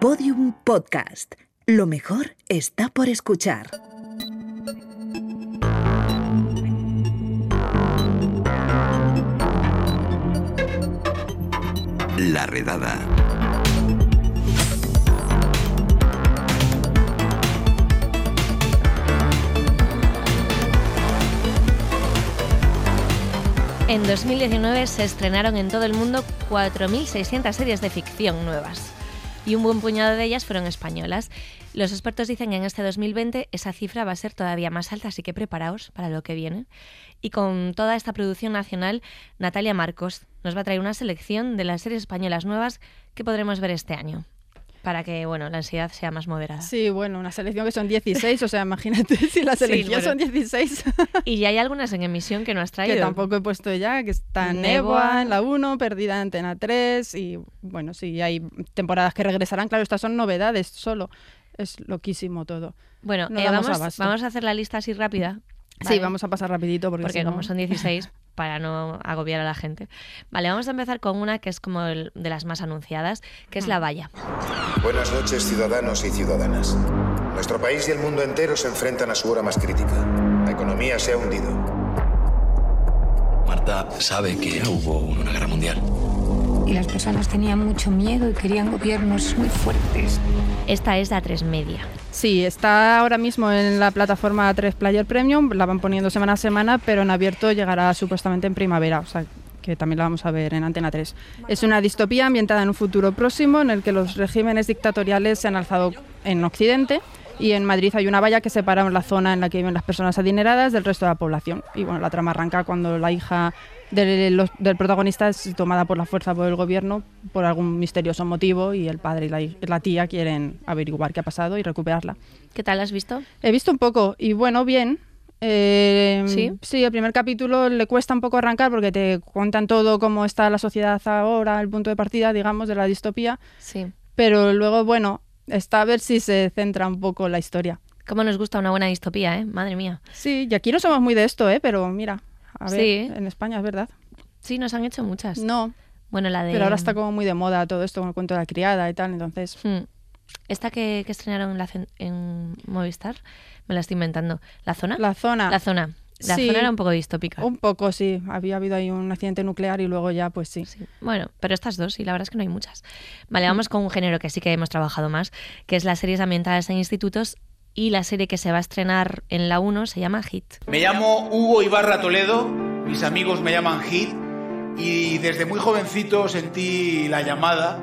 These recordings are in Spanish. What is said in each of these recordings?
Podium Podcast. Lo mejor está por escuchar. La redada. En 2019 se estrenaron en todo el mundo 4.600 series de ficción nuevas y un buen puñado de ellas fueron españolas. Los expertos dicen que en este 2020 esa cifra va a ser todavía más alta, así que preparaos para lo que viene. Y con toda esta producción nacional, Natalia Marcos nos va a traer una selección de las series españolas nuevas que podremos ver este año para que bueno, la ansiedad sea más moderada. Sí, bueno, una selección que son 16, o sea, imagínate si la selección son 16. y ya hay algunas en emisión que no has traído. Que tampoco he puesto ya, que está Neboa en la 1, Perdida en Antena 3 y bueno, sí, hay temporadas que regresarán, claro, estas son novedades solo. Es loquísimo todo. Bueno, eh, vamos, vamos a hacer la lista así rápida Sí, vamos a pasar rapidito porque, porque como son 16, para no agobiar a la gente. Vale, vamos a empezar con una que es como de las más anunciadas, que es La Valla. Buenas noches, ciudadanos y ciudadanas. Nuestro país y el mundo entero se enfrentan a su hora más crítica. La economía se ha hundido. Marta sabe que hubo una guerra mundial y las personas tenían mucho miedo y querían gobiernos muy fuertes. Esta es la 3 Media. Sí, está ahora mismo en la plataforma 3 Player Premium, la van poniendo semana a semana, pero en abierto llegará supuestamente en primavera, o sea que también la vamos a ver en Antena 3. Es una distopía ambientada en un futuro próximo en el que los regímenes dictatoriales se han alzado en Occidente y en Madrid hay una valla que separa la zona en la que viven las personas adineradas del resto de la población. Y bueno, la trama arranca cuando la hija del, protagonista es tomada por la fuerza por el gobierno por algún misterioso motivo y el padre y la, tía quieren averiguar qué ha pasado y recuperarla. ¿Qué tal has visto? He visto un poco y bueno, bien. Eh, ¿Sí? sí, el primer capítulo le cuesta un poco arrancar porque te cuentan todo cómo está la sociedad ahora, el punto de partida, digamos, de la distopía. Sí. Pero luego, bueno, está a ver si se centra un poco la historia. Cómo nos gusta una buena distopía, ¿eh? Madre mía. Sí, y aquí no somos muy de esto, ¿eh? Pero mira, a ver, en España es verdad. Sí, nos han hecho muchas. No. Bueno, la de... Pero ahora está como muy de moda todo esto con el cuento de la criada y tal, entonces... Hmm. Esta que, estrenaron en, la, en Movistar, me la estoy inventando. ¿La zona? La zona. La zona. La zona era un poco distópica. Un poco, sí. Había habido ahí un accidente nuclear y luego ya, pues sí. sí. Bueno, pero estas dos, sí, la verdad es que no hay muchas. Vale, vamos con un género que sí que hemos trabajado más, que es las series ambientadas en institutos y la serie que se va a estrenar en la 1 se llama Hit. Me llamo Hugo Ibarra Toledo, mis amigos me llaman Hit y desde muy jovencito sentí la llamada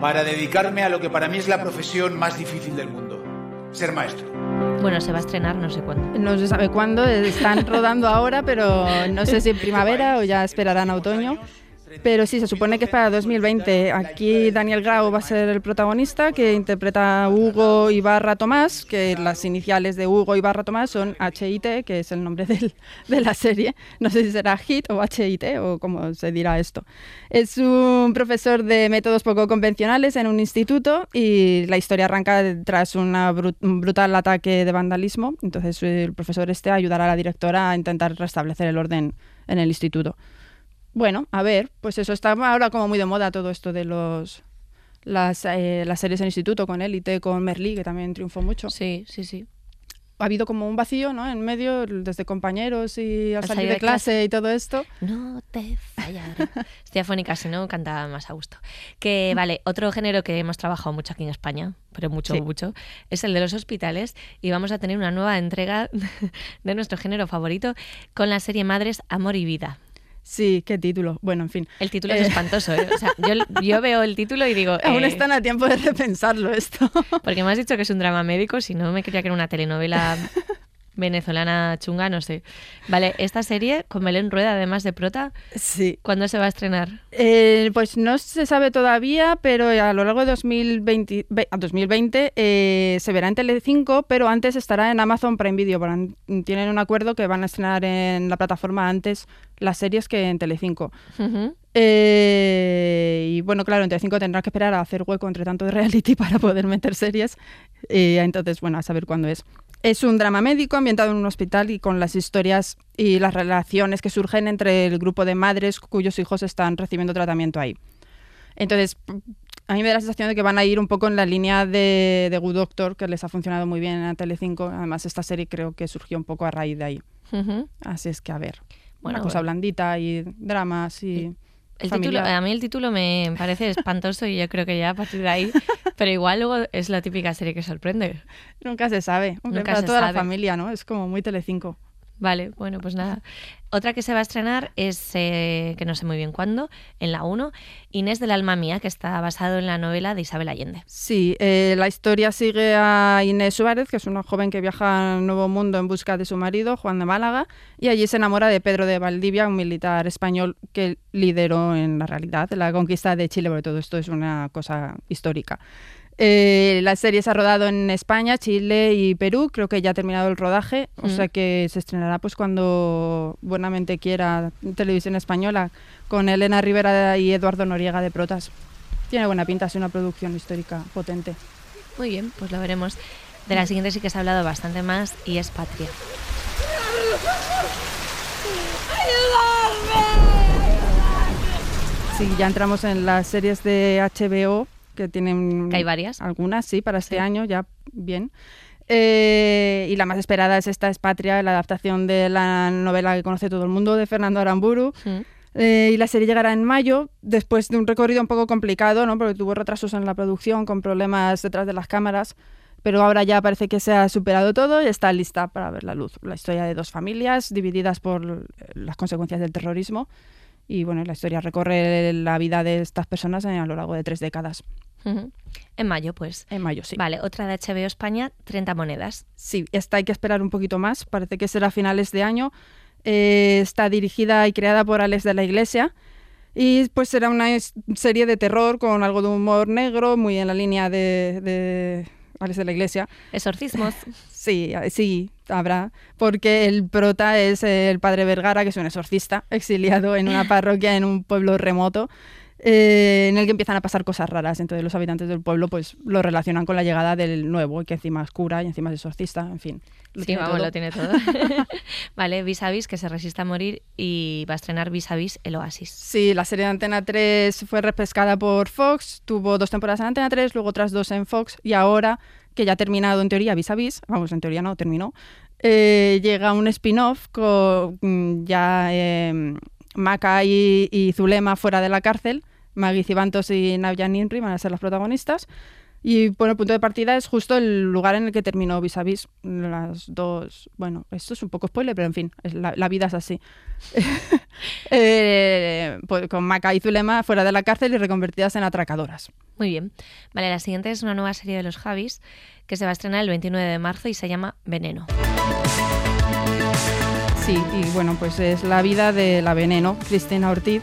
para dedicarme a lo que para mí es la profesión más difícil del mundo, ser maestro. Bueno, se va a estrenar no sé cuándo. No se sabe cuándo, están rodando ahora, pero no sé si en primavera o ya esperarán otoño. Pero sí, se supone que es para 2020. Aquí Daniel Grau va a ser el protagonista, que interpreta a Hugo Ibarra Tomás, que las iniciales de Hugo Ibarra Tomás son HIT, que es el nombre del, de la serie. No sé si será HIT o HIT o cómo se dirá esto. Es un profesor de métodos poco convencionales en un instituto y la historia arranca tras un brutal ataque de vandalismo. Entonces el profesor este ayudará a la directora a intentar restablecer el orden en el instituto. Bueno, a ver, pues eso está ahora como muy de moda todo esto de los las, eh, las series en instituto con Élite, con Merlí, que también triunfó mucho. Sí, sí, sí. Ha habido como un vacío, ¿no? En medio, desde compañeros y al salir de, clase, y todo esto. No te fallaré. Estoy afónica, si no, cantaba más a gusto. Que, vale, otro género que hemos trabajado mucho aquí en España, pero mucho, mucho, es el de los hospitales. Y vamos a tener una nueva entrega de nuestro género favorito con la serie Madres, Amor y Vida. Sí, qué título. Bueno, en fin. El título es eh, espantoso. ¿eh? O sea, yo, veo el título y digo. Aún eh, están a tiempo de repensarlo esto. Porque me has dicho que es un drama médico, si no me creía que era una telenovela venezolana chunga, no sé. Vale, esta serie con Belén Rueda, además de prota, sí. ¿cuándo se va a estrenar? Eh, pues no se sabe todavía, pero a lo largo de 2020, 2020 eh, se verá en Telecinco, pero antes estará en Amazon Prime Video. Tienen un acuerdo que van a estrenar en la plataforma antes las series que en Telecinco. Eh, y bueno, claro, en Telecinco tendrá que esperar a hacer hueco entre tanto de reality para poder meter series. Entonces, bueno, a saber cuándo es. Es un drama médico ambientado en un hospital y con las historias y las relaciones que surgen entre el grupo de madres cuyos hijos están recibiendo tratamiento ahí. Entonces, A mí me da la sensación de que van a ir un poco en la línea de, de Good Doctor, que les ha funcionado muy bien en Tele5. Además, esta serie creo que surgió un poco a raíz de ahí. Ujú. Así es que, a ver, Bueno, una cosa bueno. blandita y dramas y... El título, a mí el título me parece espantoso y yo creo que ya a partir de ahí, pero igual luego es la típica serie que sorprende. Nunca se sabe. Nunca para se toda sabe. la familia, ¿no? Es como muy Tele5. Vale, bueno, pues nada. Otra que se va a estrenar es, eh, que no sé muy bien cuándo, en la 1, Inés del alma mía, que está basado en la novela de Isabel Allende. Sí, eh, la historia sigue a Inés Suárez, que es una joven que viaja al Nuevo Mundo en busca de su marido, Juan de Málaga, y allí se enamora de Pedro de Valdivia, un militar español que lideró en la realidad la conquista de Chile, porque todo esto es una cosa histórica. Eh, la serie se ha rodado en España, Chile y Perú, creo que ya ha terminado el rodaje, o Mm. sea que se estrenará pues cuando buenamente quiera Televisión Española, con Elena Rivera y Eduardo Noriega de protas. Tiene buena pinta, es una producción histórica potente. Muy bien, pues lo veremos. De la siguiente sí que se ha hablado bastante más y es Patria. Sí, ya entramos en las series de HBO, que tienen... Que hay varias. Algunas, sí, para este Sí. año, ya bien. Eh, y la más esperada es esta, es Patria, la adaptación de la novela que conoce todo el mundo, de Fernando Aramburu. Eh, y la serie llegará en mayo, después de un recorrido un poco complicado, ¿no? porque tuvo retrasos en la producción, con problemas detrás de las cámaras, pero ahora ya parece que se ha superado todo y está lista para ver la luz. La historia de dos familias divididas por las consecuencias del terrorismo. Y bueno, la historia recorre la vida de estas personas a lo largo de tres décadas. En mayo, pues. En mayo, sí. Vale, otra de HBO España, 30 monedas. Sí, esta hay que esperar un poquito más. Parece que será a finales de año. Eh, está dirigida y creada por Alex de la Iglesia. Y pues será una serie de terror con algo de humor negro, muy en la línea de, de Alex de la Iglesia. Exorcismos. Sí, sí, habrá. Porque el prota es el padre Vergara, que es un exorcista, exiliado en una parroquia en un pueblo remoto. eh, en el que empiezan a pasar cosas raras. Entonces los habitantes del pueblo pues lo relacionan con la llegada del nuevo, que encima es cura y encima es exorcista, en fin. lo sí, tiene vamos, todo. lo tiene todo. vale, Vis a Vis, que se resiste a morir y va a estrenar Vis a Vis el Oasis. Sí, la serie de Antena 3 fue repescada por Fox, tuvo dos temporadas en Antena 3, luego otras dos en Fox y ahora, que ya ha terminado en teoría vis a vis, vamos, en teoría no, terminó, eh, llega un spin-off con mm, ya eh, Maca y, Zulema fuera de la cárcel, Maggie Cibantos y Navya van a ser las protagonistas. Y bueno, el punto de partida es justo el lugar en el que terminó Vis a Vis. Las dos. Bueno, esto es un poco spoiler, pero en fin, es la, la vida es así. Eh, pues con Maca y Zulema fuera de la cárcel y reconvertidas en atracadoras. Muy bien. Vale, la siguiente es una nueva serie de los Javis que se va a estrenar el 29 de marzo y se llama Veneno. Sí, y bueno, pues es la vida de la veneno, Cristina Ortiz,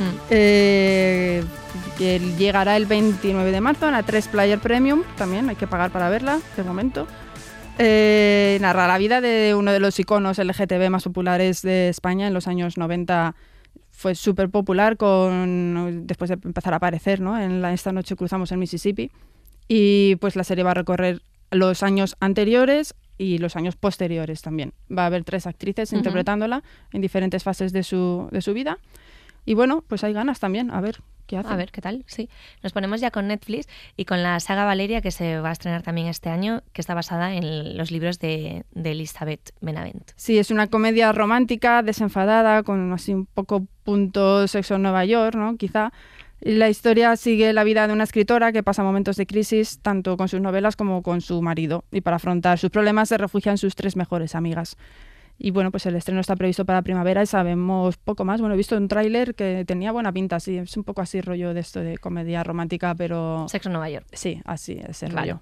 Mm. eh, llegará el 29 de marzo en la 3 Player Premium, también hay que pagar para verla, de momento. Eh, narra la vida de uno de los iconos LGTB más populares de España en los años 90. Fue súper popular con, después de empezar a aparecer ¿no? en la, Esta noche cruzamos el Mississippi. Y pues la serie va a recorrer los años anteriores y los años posteriores también. Va a haber tres actrices interpretándola en diferentes fases de su, de su vida. Y bueno, pues hay ganas también, a ver qué hacen. A ver, ¿qué tal? Sí. Nos ponemos ya con Netflix y con la saga Valeria que se va a estrenar también este año, que está basada en los libros de, de Elizabeth Benavent. Sí, es una comedia romántica, desenfadada, con así un poco punto sexo en Nueva York, ¿no? Quizá. La historia sigue la vida de una escritora que pasa momentos de crisis tanto con sus novelas como con su marido. Y para afrontar sus problemas se refugia en sus tres mejores amigas. Y bueno, pues el estreno está previsto para primavera y sabemos poco más. Bueno, he visto un tráiler que tenía buena pinta, sí. Es un poco así rollo de esto de comedia romántica, pero... Sexo en Nueva York. Sí, así, ese Vale. rollo.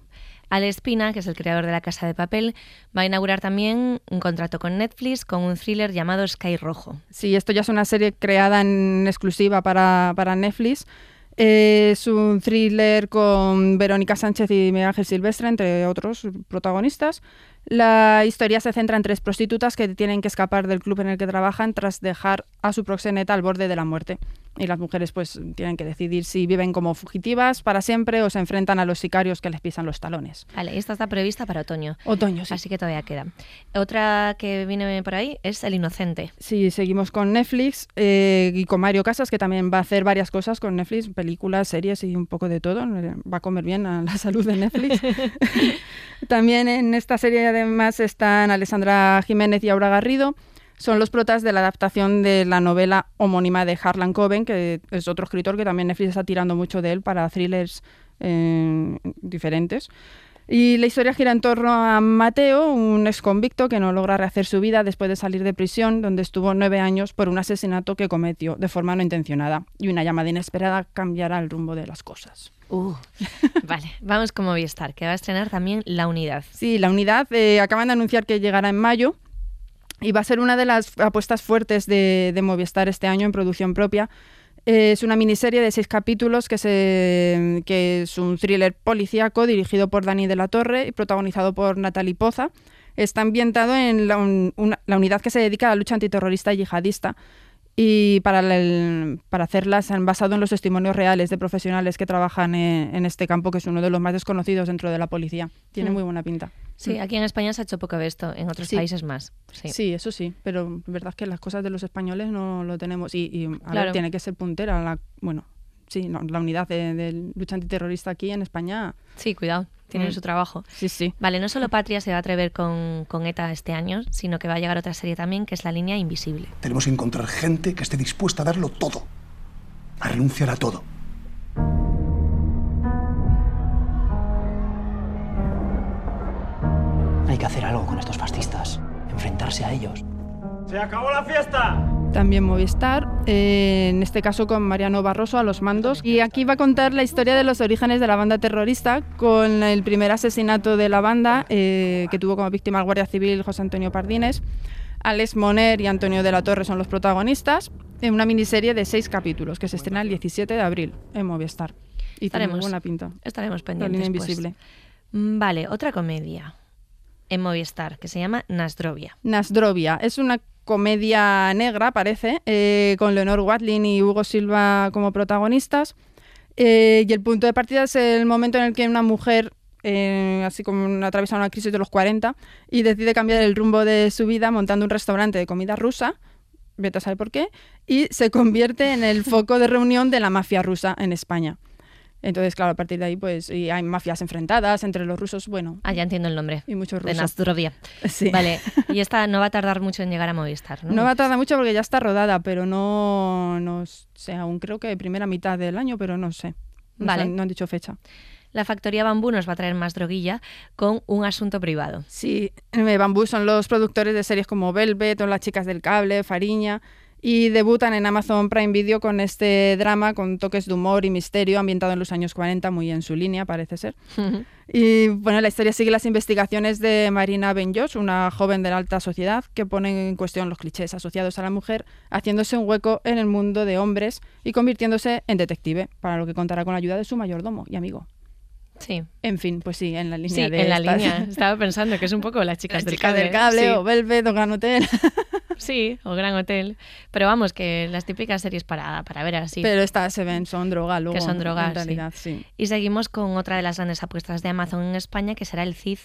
Ale Espina, que es el creador de La Casa de Papel, va a inaugurar también un contrato con Netflix con un thriller llamado Sky Rojo. Sí, esto ya es una serie creada en exclusiva para, para Netflix. Es un thriller con Verónica Sánchez y Miguel Ángel Silvestre, entre otros protagonistas. La historia se centra en tres prostitutas que tienen que escapar del club en el que trabajan tras dejar a su proxeneta al borde de la muerte. Y las mujeres pues tienen que decidir si viven como fugitivas para siempre o se enfrentan a los sicarios que les pisan los talones. Vale, esta está prevista para otoño. Otoño, sí. Así que todavía queda. Otra que viene por ahí es El Inocente. Sí, seguimos con Netflix eh, y con Mario Casas, que también va a hacer varias cosas con Netflix, películas, series y un poco de todo. Va a comer bien a la salud de Netflix. también en esta serie además están Alessandra Jiménez y Aura Garrido son los protas de la adaptación de la novela homónima de Harlan Coben, que es otro escritor que también Netflix está tirando mucho de él para thrillers eh, diferentes. Y la historia gira en torno a Mateo, un ex convicto que no logra rehacer su vida después de salir de prisión, donde estuvo nueve años por un asesinato que cometió de forma no intencionada. Y una llamada inesperada cambiará el rumbo de las cosas. Uh, vale, vamos con Movistar, que va a estrenar también La Unidad. Sí, La Unidad eh, acaban de anunciar que llegará en mayo y va a ser una de las apuestas fuertes de, Movistar este año en producción propia. es una miniserie de seis capítulos que, se, que es un thriller policíaco dirigido por Dani de la Torre y protagonizado por Natalie Poza. Está ambientado en la, la unidad que se dedica a la lucha antiterrorista y yihadista y para, para hacerlas han basado en los testimonios reales de profesionales que trabajan en, este campo, que es uno de los más desconocidos dentro de la policía. Tiene mm. muy buena pinta. Sí, mm. aquí en España se ha hecho poco de esto, en otros países más. Sí. eso sí, pero es verdad que las cosas de los españoles no lo tenemos y, tiene que ser puntera. La, bueno, sí, la unidad de, de lucha antiterrorista aquí en España. Sí, cuidado tienen mm. su trabajo. Sí, sí. Vale, no solo Patria se va a atrever con, con, ETA este año, sino que va a llegar otra serie también, que es La Línea Invisible. Tenemos que encontrar gente que esté dispuesta a darlo todo, a renunciar a todo. Hay que hacer algo con estos fascistas, enfrentarse a ellos. ¡Se acabó la fiesta! También Movistar, eh, en este caso con Mariano Barroso a los mandos. Y aquí va a contar la historia de los orígenes de la banda terrorista con el primer asesinato de la banda eh, que tuvo como víctima el guardia civil José Antonio Pardines. Alex Moner y Antonio de la Torre son los protagonistas en una miniserie de seis capítulos que se estrena el 17 de abril en Movistar. Y estaremos, buena pinta. Estaremos pendientes. La pues. invisible. Vale, otra comedia en Movistar que se llama Nasdrovia. Nasdrovia es una comedia negra, parece, eh, con Leonor Watling y Hugo Silva como protagonistas. Eh, y el punto de partida es el momento en el que una mujer, eh, así como atraviesa una crisis de los 40, y decide cambiar el rumbo de su vida montando un restaurante de comida rusa, vete a saber por qué, y se convierte en el foco de reunión de la mafia rusa en España. Entonces, claro, a partir de ahí, pues, y hay mafias enfrentadas entre los rusos, bueno. Ah, ya entiendo el nombre. Y muchos rusos. De Nastrovia. Sí. Vale, y esta no va a tardar mucho en llegar a Movistar, ¿no? No va a tardar mucho porque ya está rodada, pero no, no sé, aún creo que primera mitad del año, pero no sé. vale. no han dicho fecha. La factoría Bambú nos va a traer más droguilla con un asunto privado. Sí, eh, Bambú son los productores de series como Velvet o Las chicas del cable, Fariña y debutan en Amazon Prime Video con este drama con toques de humor y misterio ambientado en los años 40, muy en su línea parece ser. y bueno, la historia sigue las investigaciones de Marina Benjos, una joven de la alta sociedad que pone en cuestión los clichés asociados a la mujer, haciéndose un hueco en el mundo de hombres y convirtiéndose en detective, para lo que contará con la ayuda de su mayordomo y amigo. Sí. En fin, pues sí, en la línea sí, de. en la línea. Estaba pensando que es un poco las chicas del cable. del cable o Velvet o Gran Hotel. sí, o Gran Hotel. Pero vamos, que las típicas series para, para ver así. Pero estas se ven, son droga luego. Que son drogas, en realidad, sí. Y seguimos con otra de las grandes apuestas de Amazon en España, que será el CID.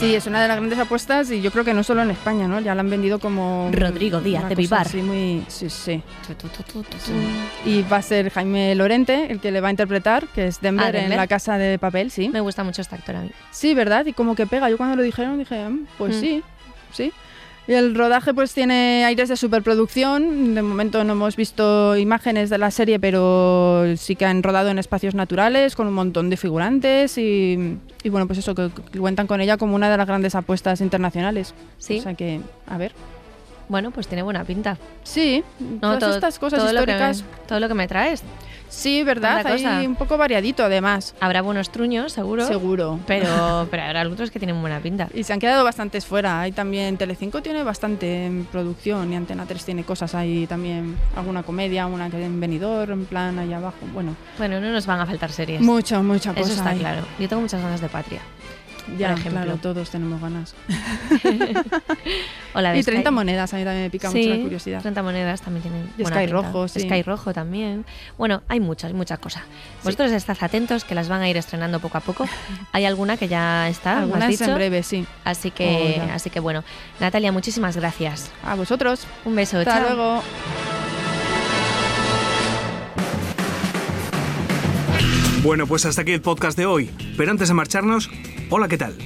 Sí, es una de las grandes apuestas y yo creo que no solo en España, ¿no? Ya la han vendido como... Rodrigo Díaz de Vivar. Sí, muy... Sí, sí. Y va a ser Jaime Lorente el que le va a interpretar, que es Denver, ah, en La Casa de Papel, sí. Me gusta mucho este actor a mí. Sí, ¿verdad? Y como que pega. Yo cuando lo dijeron dije, mm, pues mm. sí, sí. Y el rodaje pues tiene aires de superproducción. De momento no hemos visto imágenes de la serie, pero sí que han rodado en espacios naturales con un montón de figurantes y, bueno, pues eso, que, cuentan con ella como una de las grandes apuestas internacionales. Sí. O sea que, a ver. Bueno, pues tiene buena pinta. Sí, todas estas cosas históricas. todo lo que me traes. Sí, verdad, hay un poco variadito además. Habrá buenos truños, seguro. Seguro. Pero, pero habrá otros que tienen buena pinta. Y se han quedado bastantes fuera. Hay también Telecinco tiene bastante en producción y Antena 3 tiene cosas ahí también, alguna comedia, una que en venidor, en plan ahí abajo. Bueno. Bueno, no nos van a faltar series. Mucho, mucha cosa. Eso está claro. Yo tengo muchas ganas de Patria. Ya, por ejemplo. claro, todos tenemos ganas. O la y 30 Sky- monedas, a mí también me pica Sí, mucho la curiosidad. 30 monedas también tienen. Y buena Sky pinta. Rojo, sí. Sky Rojo también. Bueno, hay muchas, muchas cosas. Vosotros estad atentos que las van a ir estrenando poco a poco. Hay alguna que ya está, me has dicho. en breve, sí. Así que, Oh, así que bueno, Natalia, muchísimas gracias. A vosotros. Un beso, Hasta chao. luego. Bueno, pues hasta aquí el podcast de hoy. Pero antes de marcharnos, hola, ¿qué tal?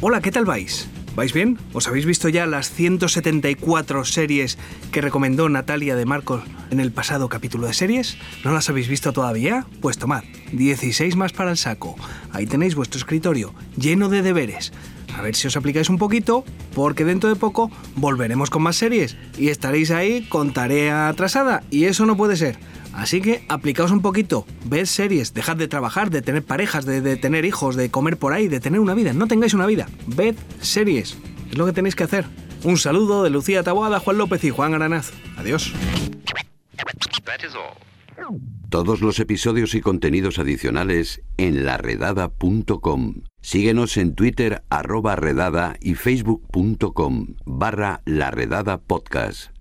Hola, ¿qué tal vais? ¿Vais bien? ¿Os habéis visto ya las 174 series que recomendó Natalia de Marcos en el pasado capítulo de series? ¿No las habéis visto todavía? Pues tomad, 16 más para el saco. Ahí tenéis vuestro escritorio, lleno de deberes. A ver si os aplicáis un poquito, porque dentro de poco volveremos con más series y estaréis ahí con tarea atrasada, y eso no puede ser. Así que aplicaos un poquito, ved series, dejad de trabajar, de tener parejas, de, de tener hijos, de comer por ahí, de tener una vida. No tengáis una vida, ved series. Es lo que tenéis que hacer. Un saludo de Lucía Taboada, Juan López y Juan Aranaz. Adiós. Todos los episodios y contenidos adicionales en laredada.com. Síguenos en Twitter arroba redada y facebook.com barra laredada podcast.